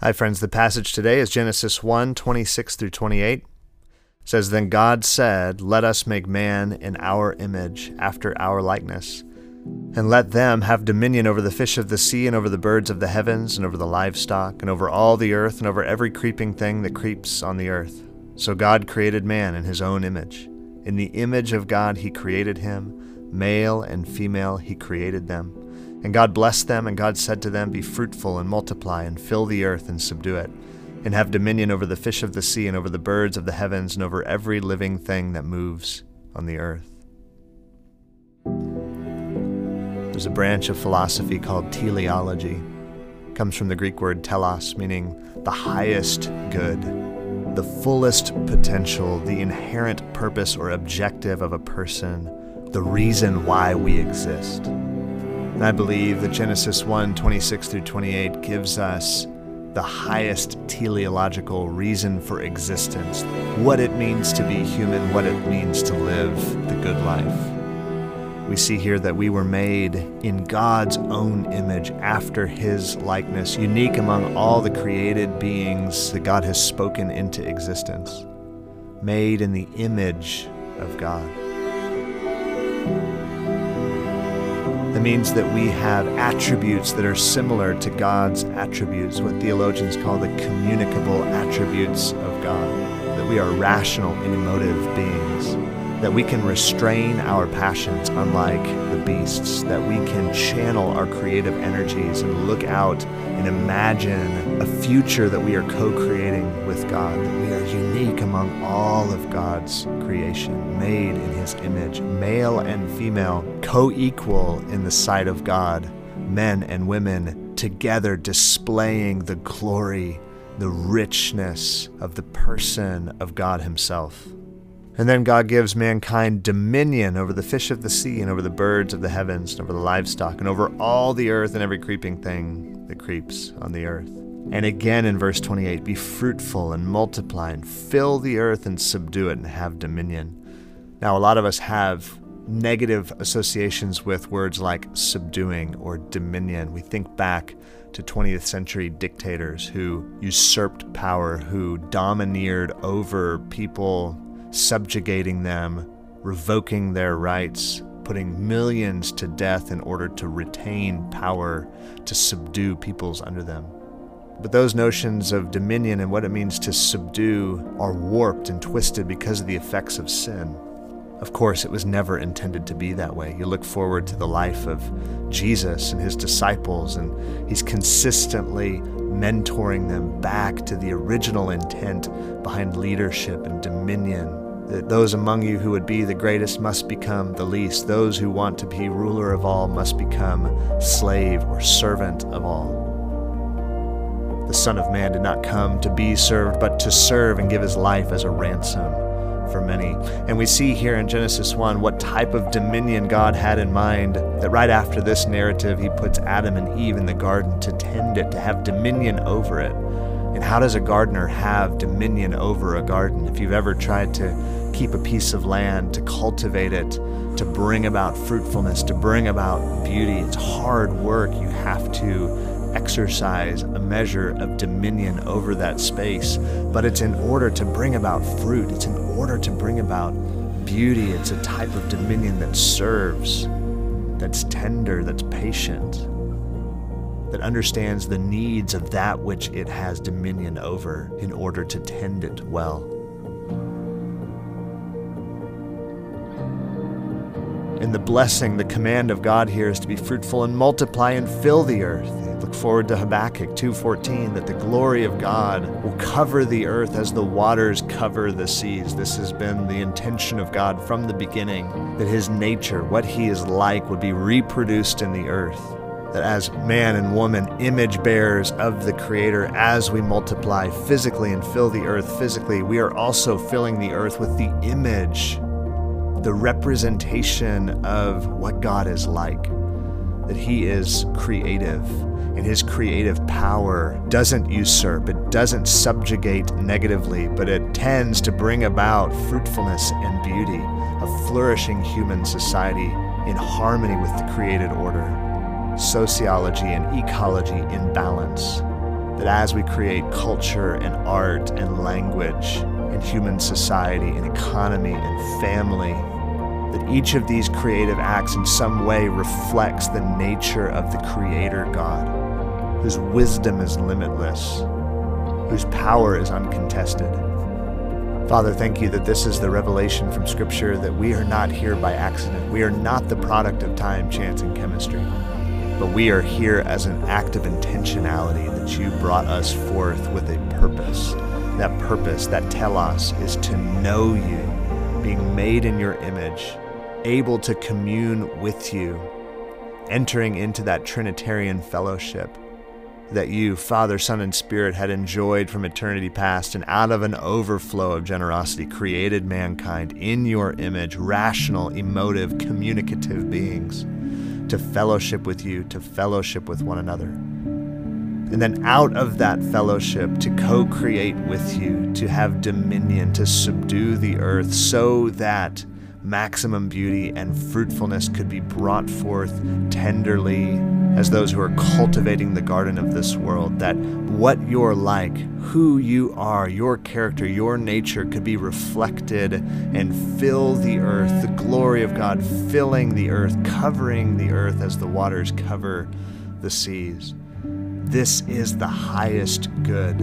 Hi, friends. The passage today is Genesis 1 26 through 28. It says, Then God said, Let us make man in our image, after our likeness, and let them have dominion over the fish of the sea, and over the birds of the heavens, and over the livestock, and over all the earth, and over every creeping thing that creeps on the earth. So God created man in his own image. In the image of God he created him, male and female he created them. And God blessed them, and God said to them, Be fruitful and multiply, and fill the earth and subdue it, and have dominion over the fish of the sea, and over the birds of the heavens, and over every living thing that moves on the earth. There's a branch of philosophy called teleology. It comes from the Greek word telos, meaning the highest good, the fullest potential, the inherent purpose or objective of a person, the reason why we exist. And I believe that Genesis 1 26 through 28 gives us the highest teleological reason for existence, what it means to be human, what it means to live the good life. We see here that we were made in God's own image, after His likeness, unique among all the created beings that God has spoken into existence, made in the image of God. That means that we have attributes that are similar to God's attributes, what theologians call the communicable attributes of God. That we are rational and emotive beings. That we can restrain our passions, unlike the beasts. That we can channel our creative energies and look out and imagine a future that we are co creating with God. That we are unique among all of God's creation, made in His image, male and female, co equal in the sight of God, men and women together displaying the glory, the richness of the person of God Himself. And then God gives mankind dominion over the fish of the sea, and over the birds of the heavens, and over the livestock, and over all the earth and every creeping thing that creeps on the earth. And again in verse 28 be fruitful and multiply, and fill the earth and subdue it, and have dominion. Now, a lot of us have negative associations with words like subduing or dominion. We think back to 20th century dictators who usurped power, who domineered over people subjugating them, revoking their rights, putting millions to death in order to retain power, to subdue peoples under them. But those notions of dominion and what it means to subdue are warped and twisted because of the effects of sin. Of course, it was never intended to be that way. You look forward to the life of Jesus and his disciples, and he's consistently mentoring them back to the original intent behind leadership and dominion. That those among you who would be the greatest must become the least. Those who want to be ruler of all must become slave or servant of all. The Son of Man did not come to be served, but to serve and give his life as a ransom for many. And we see here in Genesis 1 what type of dominion God had in mind. That right after this narrative, he puts Adam and Eve in the garden to tend it, to have dominion over it. And how does a gardener have dominion over a garden? If you've ever tried to keep a piece of land, to cultivate it, to bring about fruitfulness, to bring about beauty, it's hard work. You have to exercise a measure of dominion over that space, but it's in order to bring about fruit, it's in order to bring about beauty. It's a type of dominion that serves, that's tender, that's patient, that understands the needs of that which it has dominion over in order to tend it well. In the blessing, the command of God here is to be fruitful and multiply and fill the earth. Look forward to Habakkuk 2:14 that the glory of God will cover the earth as the waters cover the seas. This has been the intention of God from the beginning that his nature, what he is like would be reproduced in the earth. That as man and woman, image bearers of the Creator, as we multiply physically and fill the earth physically, we are also filling the earth with the image the representation of what God is like. That He is creative, and His creative power doesn't usurp, it doesn't subjugate negatively, but it tends to bring about fruitfulness and beauty, a flourishing human society in harmony with the created order, sociology and ecology in balance. that as we create culture and art and language and human society and economy and family, that each of these creative acts in some way reflects the nature of the Creator God, whose wisdom is limitless, whose power is uncontested. Father, thank you that this is the revelation from Scripture that we are not here by accident. We are not the product of time, chance, and chemistry, but we are here as an act of intentionality that you brought us forth with a purpose. That purpose, that telos, is to know you, being made in your image, able to commune with you, entering into that Trinitarian fellowship that you, Father, Son, and Spirit, had enjoyed from eternity past, and out of an overflow of generosity created mankind in your image, rational, emotive, communicative beings, to fellowship with you, to fellowship with one another. And then out of that fellowship, to co create with you, to have dominion, to subdue the earth, so that maximum beauty and fruitfulness could be brought forth tenderly as those who are cultivating the garden of this world, that what you're like, who you are, your character, your nature could be reflected and fill the earth, the glory of God filling the earth, covering the earth as the waters cover the seas. This is the highest good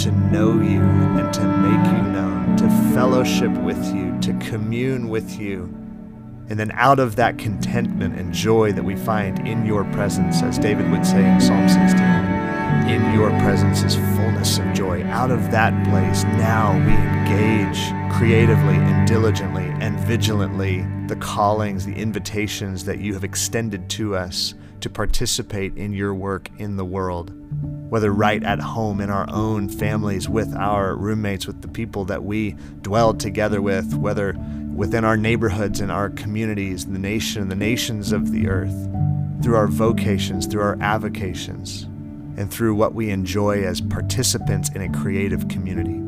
to know you and to make you known, to fellowship with you, to commune with you. And then out of that contentment and joy that we find in your presence, as David would say in Psalm 16, in your presence is fullness of joy. Out of that place, now we engage creatively and diligently and vigilantly the callings, the invitations that you have extended to us to participate in your work in the world. Whether right at home in our own families, with our roommates, with the people that we dwell together with, whether within our neighborhoods and our communities, the nation, the nations of the earth, through our vocations, through our avocations, and through what we enjoy as participants in a creative community.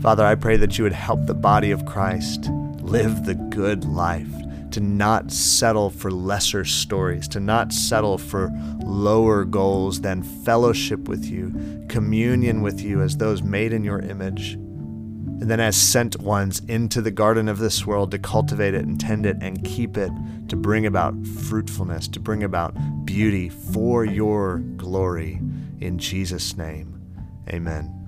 Father, I pray that you would help the body of Christ live the good life, to not settle for lesser stories, to not settle for lower goals than fellowship with you, communion with you as those made in your image, and then as sent ones into the garden of this world to cultivate it and tend it and keep it, to bring about fruitfulness, to bring about beauty for your glory. In Jesus' name, amen.